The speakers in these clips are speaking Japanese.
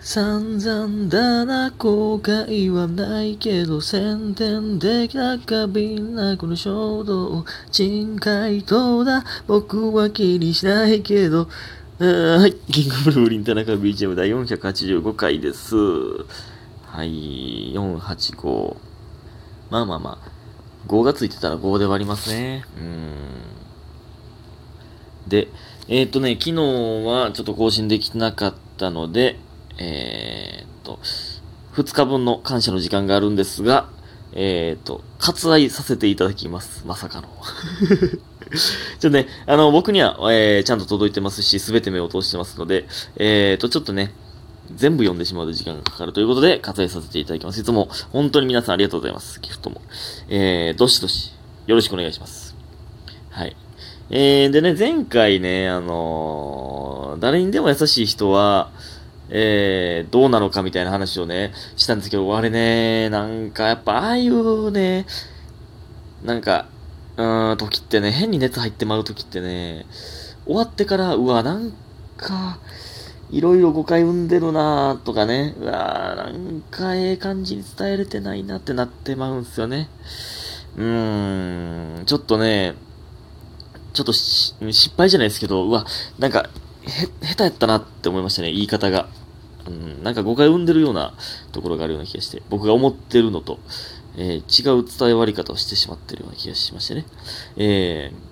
散々だな後悔はないけど宣伝できなかびんなこの衝動珍回答だ僕は気にしないけどはい。キングブルーリン田中 BGM 第485回です。はい。485。まあまあまあ。5がついてたら5で割りますね。うん。で、えーっとね、昨日はちょっと更新できなかったので、えーっと、2日分の感謝の時間があるんですが、えーっと、割愛させていただきます。まさかの。ちょっとね、あの、僕には、えー、ちゃんと届いてますし、すべて目を通してますので、えーと、ちょっとね、全部読んでしまうと時間がかかるということで、割愛させていただきます。いつも、本当に皆さんありがとうございます。ギフトも。えー、どしどし、よろしくお願いします。はい。えー、でね、前回ね、あのー誰にでも優しい人は、えー、どうなのかみたいな話をね、したんですけど、あれね、なんかやっぱ、ああいうね、なんか、うーん、時ってね、変に熱入ってまう時ってね、終わってから、うわ、なんか、いろいろ誤解生んでるなーとかね、うわーなんかええ感じに伝えれてないなってなってまうんすよね。うーん、ちょっとね、ちょっと失敗じゃないですけど、うわ、なんか、へ、下手やったなって思いましたね、言い方が。うん、なんか誤解を生んでるようなところがあるような気がして、僕が思ってるのと、えー違う伝え割り方をしてしまってるような気がしましてね。えー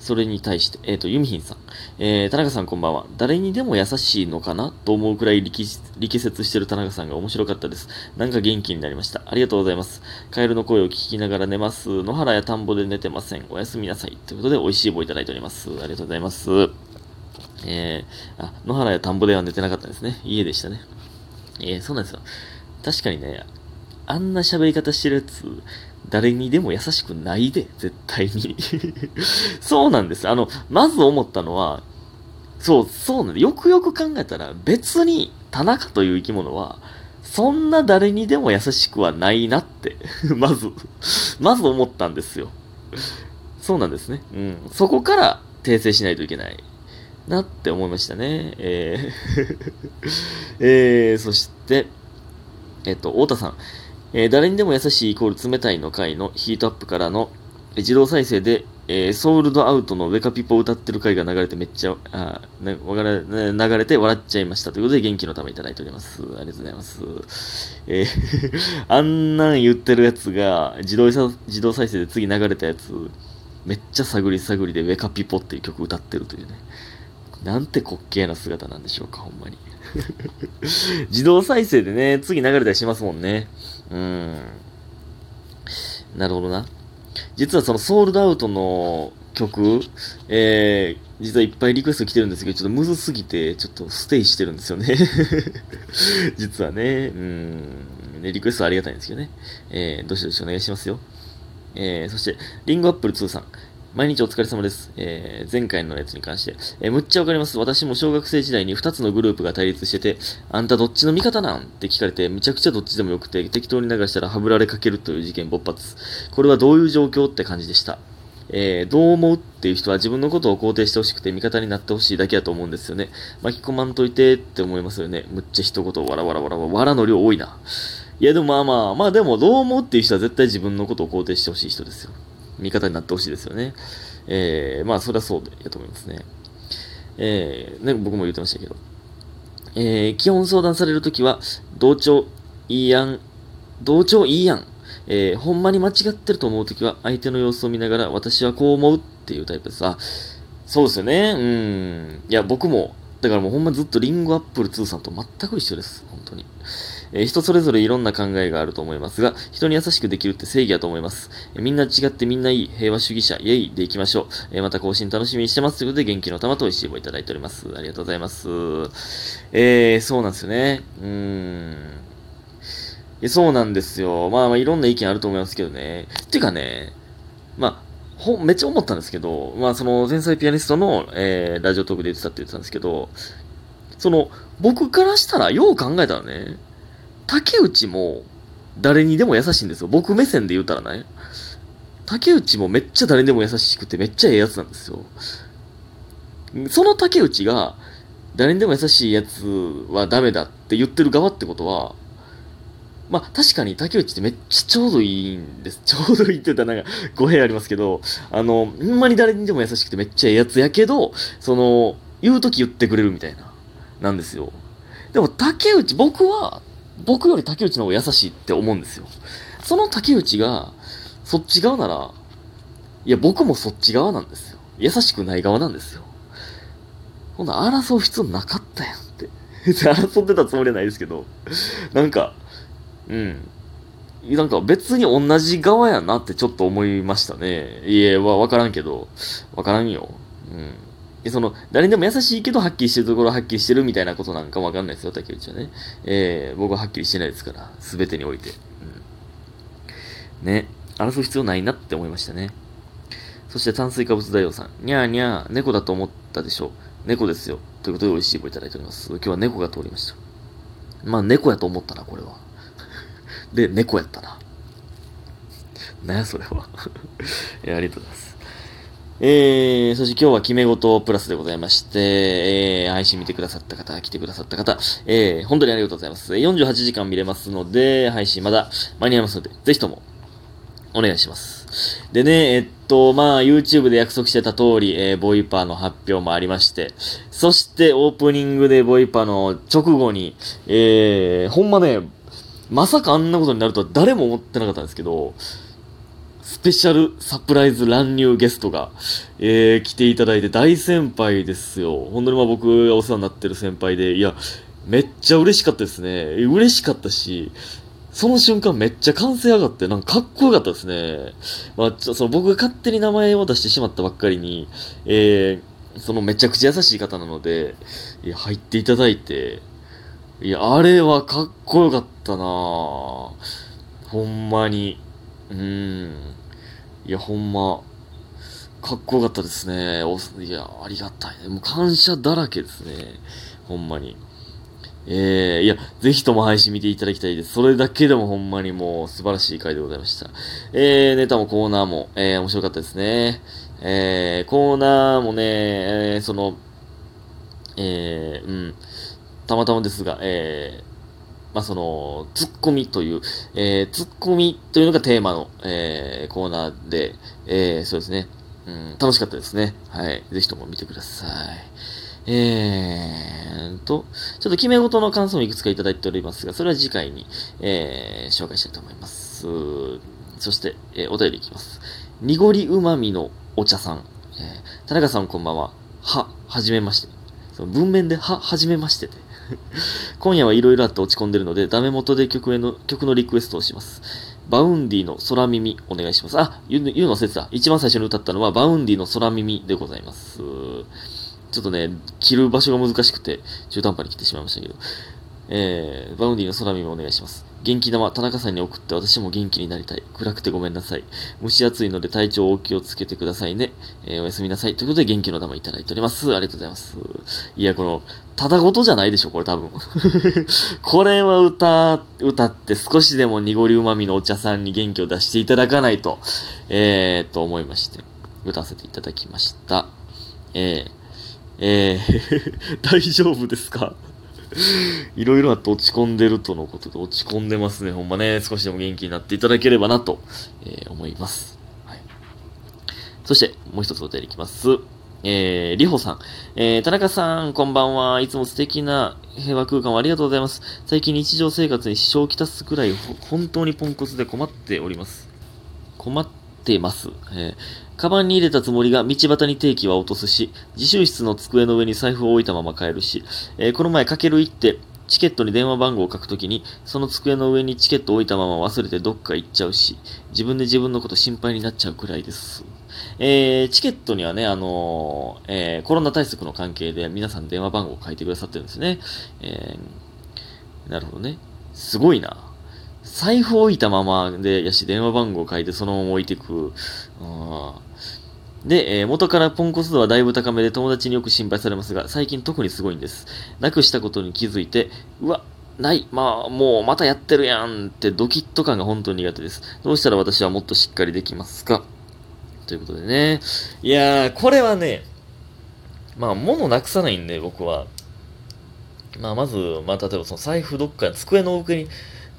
それに対して、えっ、と、ユミヒンさん。えー、田中さんこんばんは。誰にでも優しいのかなと思うくらい力力説してる田中さんが面白かったです。なんか元気になりました。ありがとうございます。カエルの声を聞きながら寝ます。野原や田んぼで寝てません。おやすみなさい。ということで、美味しい棒いただいております。ありがとうございます。えー、あ、野原や田んぼでは寝てなかったですね。家でしたね。えー、そうなんですよ。確かにね、あんな喋り方してるやつ、誰にでも優しくないで、絶対に。そうなんです。あの、まず思ったのは、そう、そうなんで、よくよく考えたら、別に田中という生き物は、そんな誰にでも優しくはないなって、まず、まず思ったんですよ。そうなんですね。うん。そこから訂正しないといけない。なって思いましたね。えー えー、そして、えっと、太田さん。えー誰にでも優しいイコール冷たいの回のヒートアップからの自動再生で、えーソールドアウトのウェカピポを歌ってる回が流れてめっちゃ、あね、わら流れて笑っちゃいました。ということで元気のためいただいております。ありがとうございます。えー あんなん言ってるやつが自動自動再生で次流れたやつ、めっちゃ探り探りでウェカピポっていう曲歌ってるというね。なんて滑稽な姿なんでしょうか、ほんまに。自動再生でね、次流れたりしますもんね。うん。なるほどな。実はそのソールドアウトの曲、えー、実はいっぱいリクエスト来てるんですけど、ちょっとむずすぎて、ちょっとステイしてるんですよね。実はね、うん。ね、リクエストありがたいんですけどね。えー、どしどしお願いしますよ。えー、そして、リンゴアップル2さん。毎日お疲れ様です。えー、前回のやつに関して。えーむっちゃわかります。私も小学生時代に2つのグループが対立してて、あんたどっちの味方なん？って聞かれて、むちゃくちゃどっちでもよくて、適当に流したらはぶられかけるという事件勃発。これはどういう状況って感じでした。えー、どう思うっていう人は自分のことを肯定してほしくて味方になってほしいだけだと思うんですよね。巻き込まんといてって思いますよね。むっちゃ一言わらわらわらわら、わらの量多いな。いやでもまあまあ、まあでもどう思うっていう人は絶対自分のことを肯定してほしい人ですよ。味方になってほしいですよね。えー、まあそれはそうでやと思いますね。えー、ね、僕も言ってましたけど。えー、基本相談されるときは、同調いいやん、同調いいやん。えー、ほんまに間違ってると思うときは、相手の様子を見ながら、私はこう思うっていうタイプです。あ、そうですよね。うん。いや、僕も、だからもうほんまずっとリンゴアップル2さんと全く一緒です。本当に。えー人それぞれいろんな考えがあると思いますが、人に優しくできるって正義だと思います。えーみんな違ってみんないい平和主義者、イェイでいきましょう。えーまた更新楽しみにしてます。ということで、元気の玉と石をいただいております。ありがとうございます。えー、そうなんですよね。うーん。いやそうなんですよ。まあまあいろんな意見あると思いますけどね。てかね、まあ、ほ、めっちゃ思ったんですけど、まあその天才ピアニストの、えー、ラジオトークで言ってたって言ってたんですけど、その、僕からしたら、よう考えたらね、竹内も誰にでも優しいんですよ。僕目線で言うたらね。竹内もめっちゃ誰にでも優しくてめっちゃええやつなんですよ。その竹内が、誰にでも優しいやつはダメだって言ってる側ってことは、まあ確かに竹内ってめっちゃちょうどいいんです。ちょうどいいって言ったらなんか語弊ありますけど、あの、ほんまに誰にでも優しくてめっちゃええやつやけど、その、言うとき言ってくれるみたいな、なんですよ。でも竹内、僕は、僕より竹内の方が優しいって思うんですよ。その竹内が、そっち側なら、いや、僕もそっち側なんですよ。優しくない側なんですよ。ほんな争う必要なかったやんって。争ってたつもりはないですけど、なんか、うん。なんか別に同じ側やなってちょっと思いましたね。いえ、わ、わからんけど、わからんよ。うん。で、その、誰にでも優しいけど、はっきりしてるところはっきりしてるみたいなことなんかもわかんないですよ、竹内はね。えー、僕ははっきりしてないですから、すべてにおいて。うん。ね、争う必要ないなって思いましたね。そして炭水化物大王さん。にゃーにゃー、猫だと思ったでしょう。猫ですよ。ということで美味しい棒いただいております。今日は猫が通りました。まあ、猫やと思ったな、これは。で、猫やったな。なやそれは えありがとうございます。えー、そして今日は決め事プラスでございまして、えー、配信見てくださった方、来てくださった方、えー、本当にありがとうございます。48時間見れますので、配信まだ間に合いますので、ぜひとも、お願いします。でね、えっと、まあ、YouTube で約束してた通り、えー、ボイパーの発表もありまして、そしてオープニングでボイパーの直後に、えー、ほんまね、まさかあんなことになるとは誰も思ってなかったんですけど、スペシャルサプライズ乱入ゲストが、えー、来ていただいて大先輩ですよ。本当にまあ僕がお世話になってる先輩で、いや、めっちゃ嬉しかったですね。嬉しかったし、その瞬間めっちゃ歓声上がって、なんかかっこよかったですね。まあ、ちょその僕が勝手に名前を出してしまったばっかりに、えー、そのめちゃくちゃ優しい方なので、いや、入っていただいて、いや、あれはかっこよかったなぁほんまに。うん。いや、ほんま、かっこよかったですね。おいや、ありがたい。もう感謝だらけですね。ほんまに。えー、いや、ぜひとも配信見ていただきたいです。それだけでもほんまにもう素晴らしい回でございました。えー、ネタもコーナーも、えー、面白かったですね。えー、コーナーもね、えー、その、えー、うん、たまたまですが、えー、まあ、その、ツッコミという、えー、ツッコミというのがテーマの、えー、コーナーで、えー、そうですね、うん、楽しかったですね。はい。ぜひとも見てください。えーと、ちょっと決め事の感想もいくつかいただいておりますが、それは次回に、えー、紹介したいと思います。そして、えー、お便りいきます。濁り旨味のお茶さん。えー、田中さんこんばんは。は、はじめまして。その文面では、はじめましてて。今夜はいろいろあって落ち込んでるので、ダメ元で曲への、曲のリクエストをします。バウンディの空耳お願いします。あ、言う言うの説だ。一番最初に歌ったのはバウンディの空耳でございます。ちょっとね、着る場所が難しくて、中途半端に来てしまいましたけど。えー、 Vaundy の空耳お願いします。元気玉、田中さんに送って私も元気になりたい。暗くてごめんなさい。蒸し暑いので体調お気をつけてくださいね。えー、おやすみなさい。ということで元気の玉いただいております。ありがとうございます。いや、この、ただごとじゃないでしょ、これ多分。これは歌、歌って少しでも濁り旨味のお茶さんに元気を出していただかないと、えー、と思いまして、歌わせていただきました。えー、えー 大丈夫ですか？いろいろあって落ち込んでるとのことで落ち込んでますね。ほんまね、少しでも元気になっていただければなと、えー、思います。はい。そして、もう一つお便りいきます。えー、りほさん。えー、田中さん、こんばんは。いつも素敵な平和空間をありがとうございます。最近日常生活に支障をきたすくらい、本当にポンコツで困っております。困ってます。えーカバンに入れたつもりが道端に定期は落とすし、自習室の机の上に財布を置いたまま帰るし、えー、この前かける行って、チケットに電話番号を書くときに、その机の上にチケットを置いたまま忘れてどっか行っちゃうし、自分で自分のこと心配になっちゃうくらいです。えー、チケットにはね、あのー、えー、コロナ対策の関係で皆さん電話番号を書いてくださってるんですね。えー、なるほどね。すごいな。財布置いたままで、やし、電話番号書いてそのまま置いてく。で、えー、元からポンコツ度はだいぶ高めで友達によく心配されますが、最近特にすごいんです。なくしたことに気づいて、うわ、ない。まあ、もうまたやってるやんってドキッと感が本当に苦手です。どうしたら私はもっとしっかりできますか？ということでね。いやー、これはね、まあ、物なくさないんで、僕は。まあ、まず、まあ、例えばその財布どっか机の上に、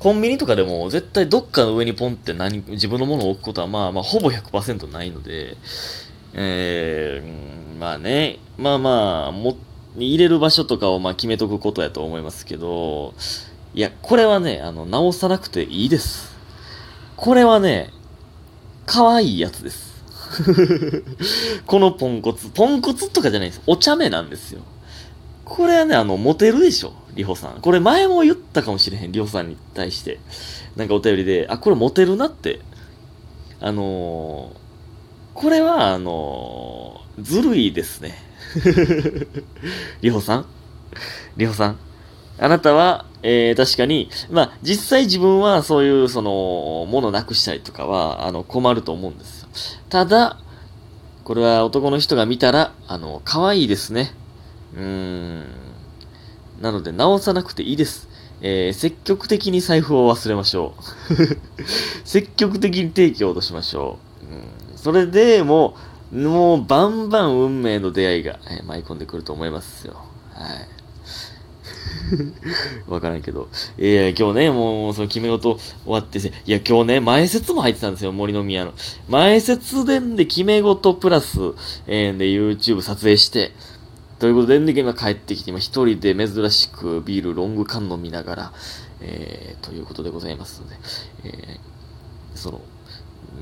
コンビニとかでも絶対どっかの上にポンって何、自分のものを置くことはまあまあほぼ100%ないので、えー、まあね、まあまあ、も、入れる場所とかをまあ決めとくことやと思いますけど、いや、これはね、あの、直さなくていいです。これはね、可愛いやつです。このポンコツ。ポンコツとかじゃないです。お茶目なんですよ。これはね、あの、モテるでしょ、リホさん。これ前も言ったかもしれへん、リホさんに対して。なんかお便りで、あ、これモテるなって。あのー、これは、あのー、ずるいですね。リホさん？リホさん？あなたは、えー、確かに、まあ、実際自分はそういう、その、ものなくしたりとかは、あの、困ると思うんですよ。ただ、これは男の人が見たら、あの、可愛いですね。うーん。なので、直さなくていいです。えー、積極的に財布を忘れましょう。積極的に提供としましょう。うん、それでもう、もうバンバン運命の出会いが、えー、舞い込んでくると思いますよ。はい。わからんけど。いや、今日ね、もう、その決め事終わっていや、今日ね、前説も入ってたんですよ、森の宮の。前説伝で決め事プラス、えー、で、YouTube 撮影して、ということで、で、今帰ってきて、今一人で珍しくビールロング缶飲みながら、えー、ということでございますので、えー、その、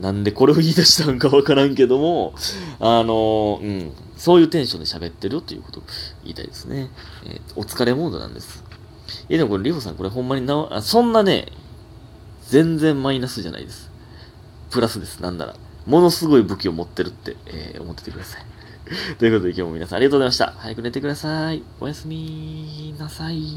なんでこれを言い出したんかわからんけども、あのうん、そういうテンションで喋ってるよっていうことを言いたいですね。えー、お疲れモードなんです。え、でもこれ、リホさん、これほんまになあ、そんなね、全然マイナスじゃないです。プラスです、なんなら。ものすごい武器を持ってるって、えー、思っててください。ということで今日も皆さんありがとうございました。早く寝てください。おやすみなさい。